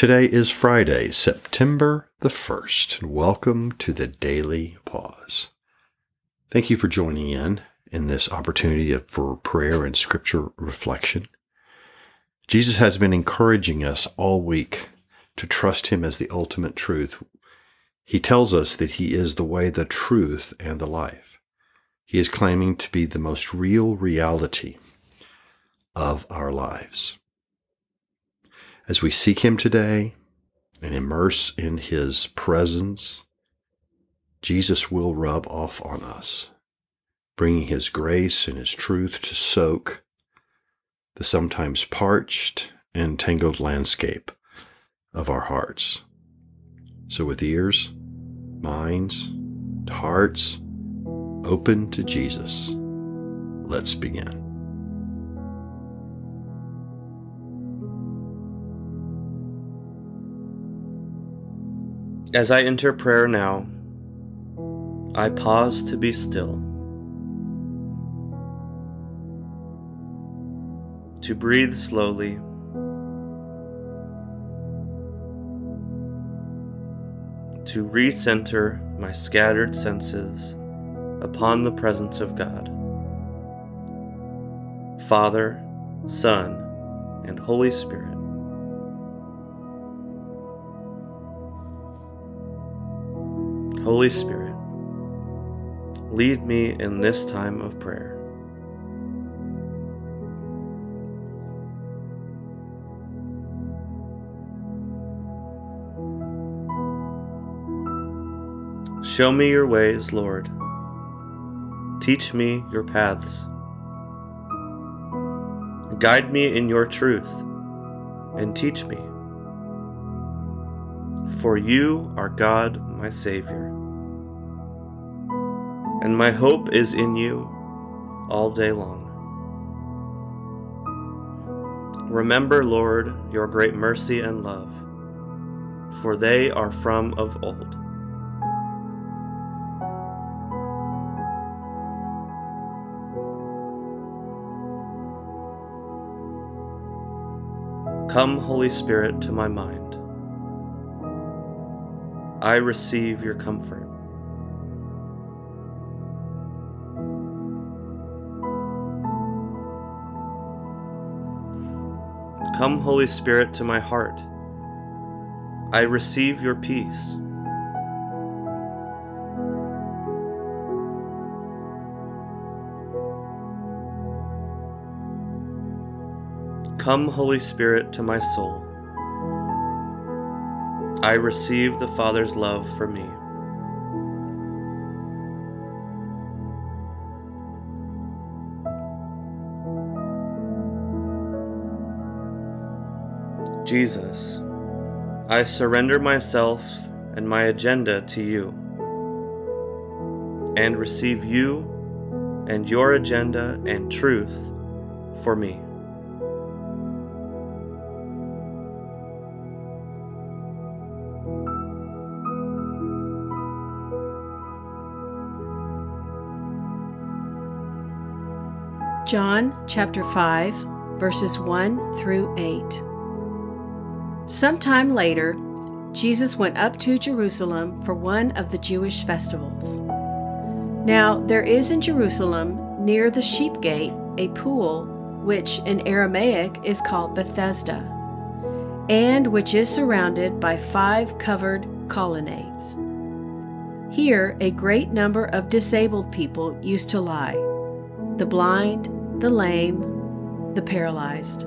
Today is Friday, September the 1st, welcome to the Daily Pause. Thank you for joining in in this opportunity for prayer and scripture reflection. Jesus has been encouraging us all week to trust Him as the ultimate truth. He tells us that He is the way, the truth, and the life. He is claiming to be the most real reality of our lives. As we seek Him today and immerse in His presence, Jesus will rub off on us, bringing His grace and His truth to soak the sometimes parched and tangled landscape of our hearts. So, with ears, minds, hearts open to Jesus, let's begin. As I enter prayer now, I pause to be still, to breathe slowly, to recenter my scattered senses upon the presence of God. Father, Son, and Holy Spirit. Holy Spirit, lead me in this time of prayer. Show me your ways, Lord. Teach me your paths. Guide me in your truth and teach me. For you are God, my Savior. And my hope is in you all day long. Remember, Lord, your great mercy and love, for they are from of old. Come, Holy Spirit, to my mind. I receive your comfort. Come, Holy Spirit, to my heart. I receive your peace. Come, Holy Spirit, to my soul. I receive the Father's love for me. Jesus, I surrender myself and my agenda to you, and receive you and your agenda and truth for me. John chapter 5, verses 1 through 8. Sometime later, Jesus went up to Jerusalem for one of the Jewish festivals. Now, there is in Jerusalem, near the sheep gate, a pool, which in Aramaic is called Bethesda, and which is surrounded by five covered colonnades. Here, a great number of disabled people used to lie the blind, the lame, the paralyzed.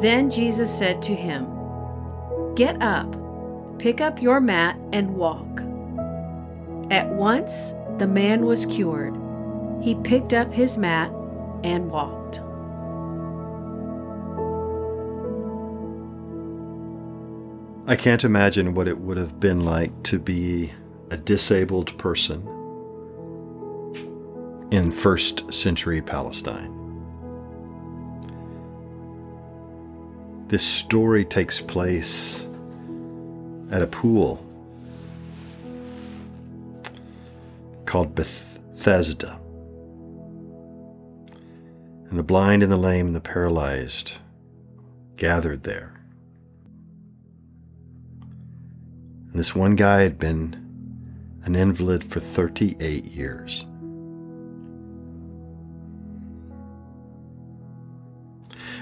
Then Jesus said to him, Get up, pick up your mat, and walk. At once the man was cured. He picked up his mat and walked. I can't imagine what it would have been like to be a disabled person in first century Palestine. This story takes place at a pool called Bethesda. And the blind and the lame and the paralyzed gathered there. And this one guy had been an invalid for 38 years.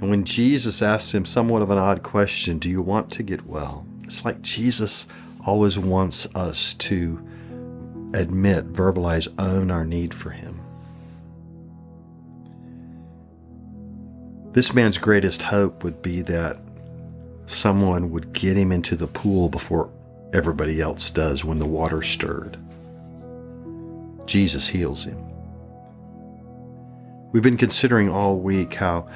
And when Jesus asks him somewhat of an odd question, Do you want to get well? It's like Jesus always wants us to admit, verbalize, own our need for Him. This man's greatest hope would be that someone would get him into the pool before everybody else does when the water stirred. Jesus heals him. We've been considering all week how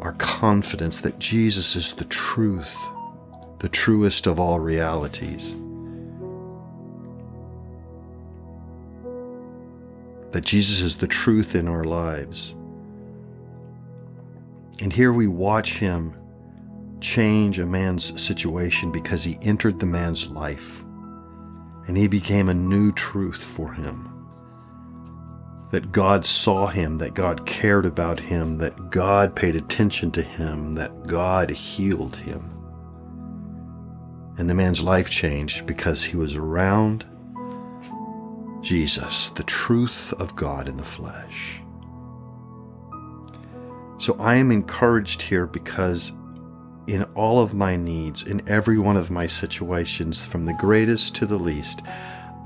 our confidence that Jesus is the truth, the truest of all realities. That Jesus is the truth in our lives. And here we watch him change a man's situation because he entered the man's life and he became a new truth for him that God saw him, that God cared about him, that God paid attention to him, that God healed him. And the man's life changed because he was around Jesus, the truth of God in the flesh. So I am encouraged here because in all of my needs, in every one of my situations, from the greatest to the least,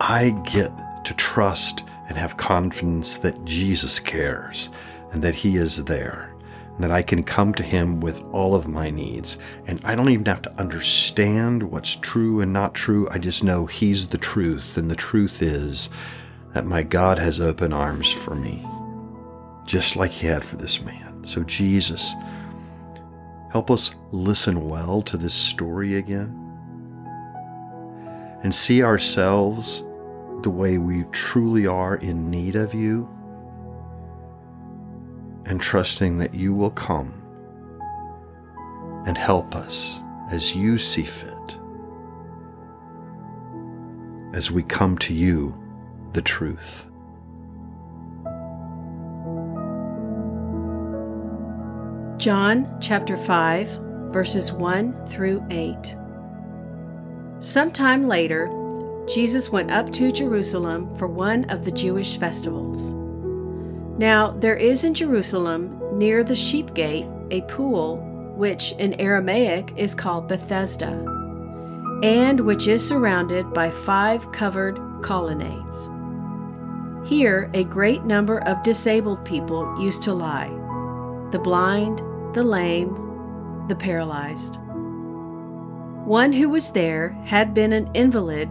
I get to trust and have confidence that Jesus cares and that He is there and that I can come to Him with all of my needs. And I don't even have to understand what's true and not true. I just know He's the truth. And the truth is that my God has open arms for me, just like He had for this man. So, Jesus, help us listen well to this story again and see ourselves the way we truly are in need of you and trusting that you will come and help us as you see fit as we come to you, the truth. John chapter 5, verses 1 through 8. Sometime later, Jesus went up to Jerusalem for one of the Jewish festivals. Now, there is in Jerusalem, near the sheep gate, a pool, which in Aramaic is called Bethesda, and which is surrounded by five covered colonnades. Here, a great number of disabled people used to lie the blind, the lame, the paralyzed. One who was there had been an invalid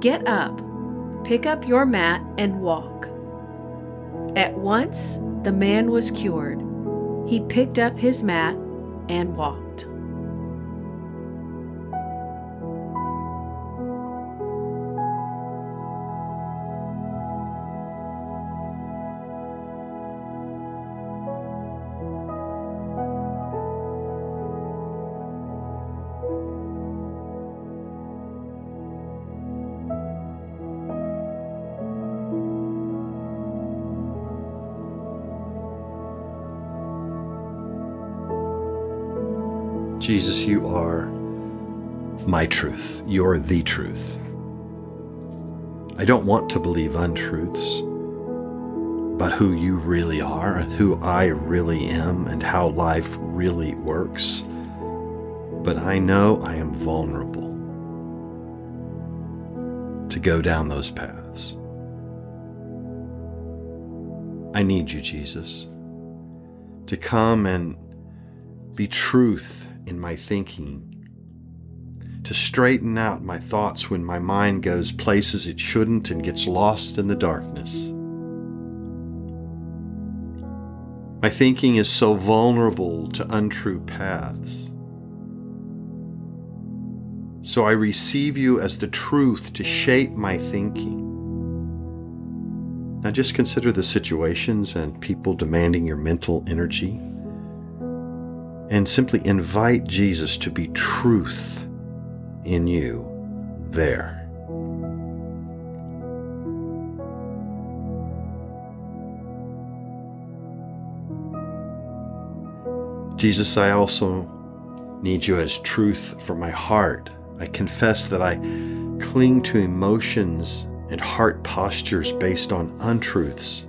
Get up, pick up your mat, and walk. At once the man was cured. He picked up his mat and walked. Jesus, you are my truth. You're the truth. I don't want to believe untruths but who you really are and who I really am and how life really works. but I know I am vulnerable to go down those paths. I need you, Jesus, to come and be truth in my thinking, to straighten out my thoughts when my mind goes places it shouldn't and gets lost in the darkness. My thinking is so vulnerable to untrue paths. So I receive you as the truth to shape my thinking. Now just consider the situations and people demanding your mental energy and simply invite Jesus to be truth in you there. Jesus, I also need you as truth for my heart. I confess that I cling to emotions and heart postures based on untruths,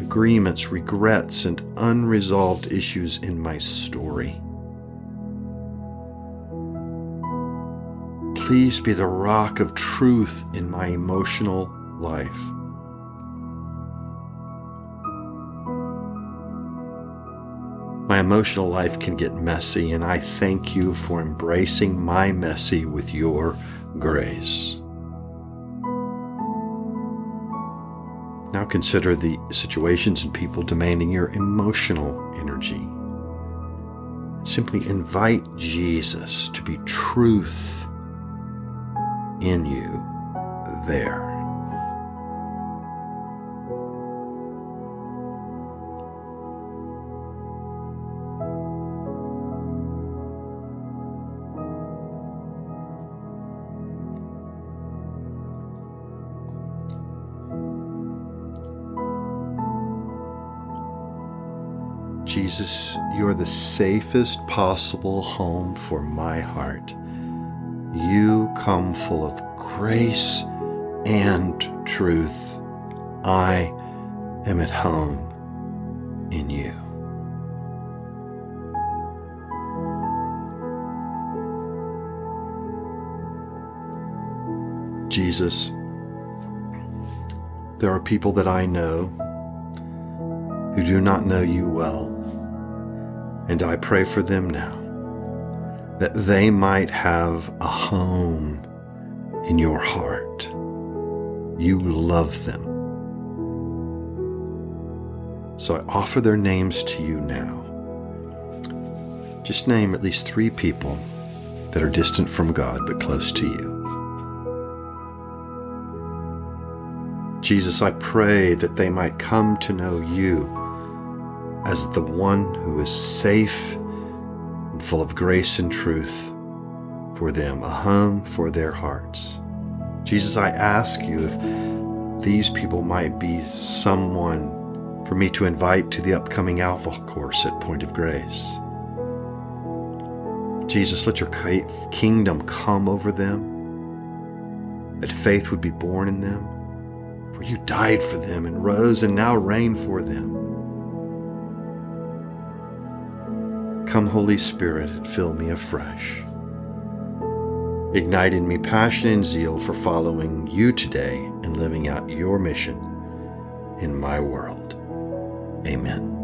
agreements, regrets, and unresolved issues in my story. Please be the rock of truth in my emotional life. My emotional life can get messy, and I thank you for embracing my messy with your grace. Now consider the situations and people demanding your emotional energy. Simply invite Jesus to be truth in you there. Jesus, you're the safest possible home for my heart. You come full of grace and truth. I am at home in you. Jesus, there are people that I know who do not know you well, and I pray for them now that they might have a home in your heart. You love them. So I offer their names to you now. Just name at least three people that are distant from God but close to you. Jesus, I pray that they might come to know you as the one who is safe and full of grace and truth for them, a home for their hearts. Jesus, I ask you if these people might be someone for me to invite to the upcoming Alpha course at Point of Grace. Jesus, let your kingdom come over them, that faith would be born in them, for you died for them and rose and now reign for them. Come, Holy Spirit, and fill me afresh. Ignite in me passion and zeal for following you today and living out your mission in my world. Amen.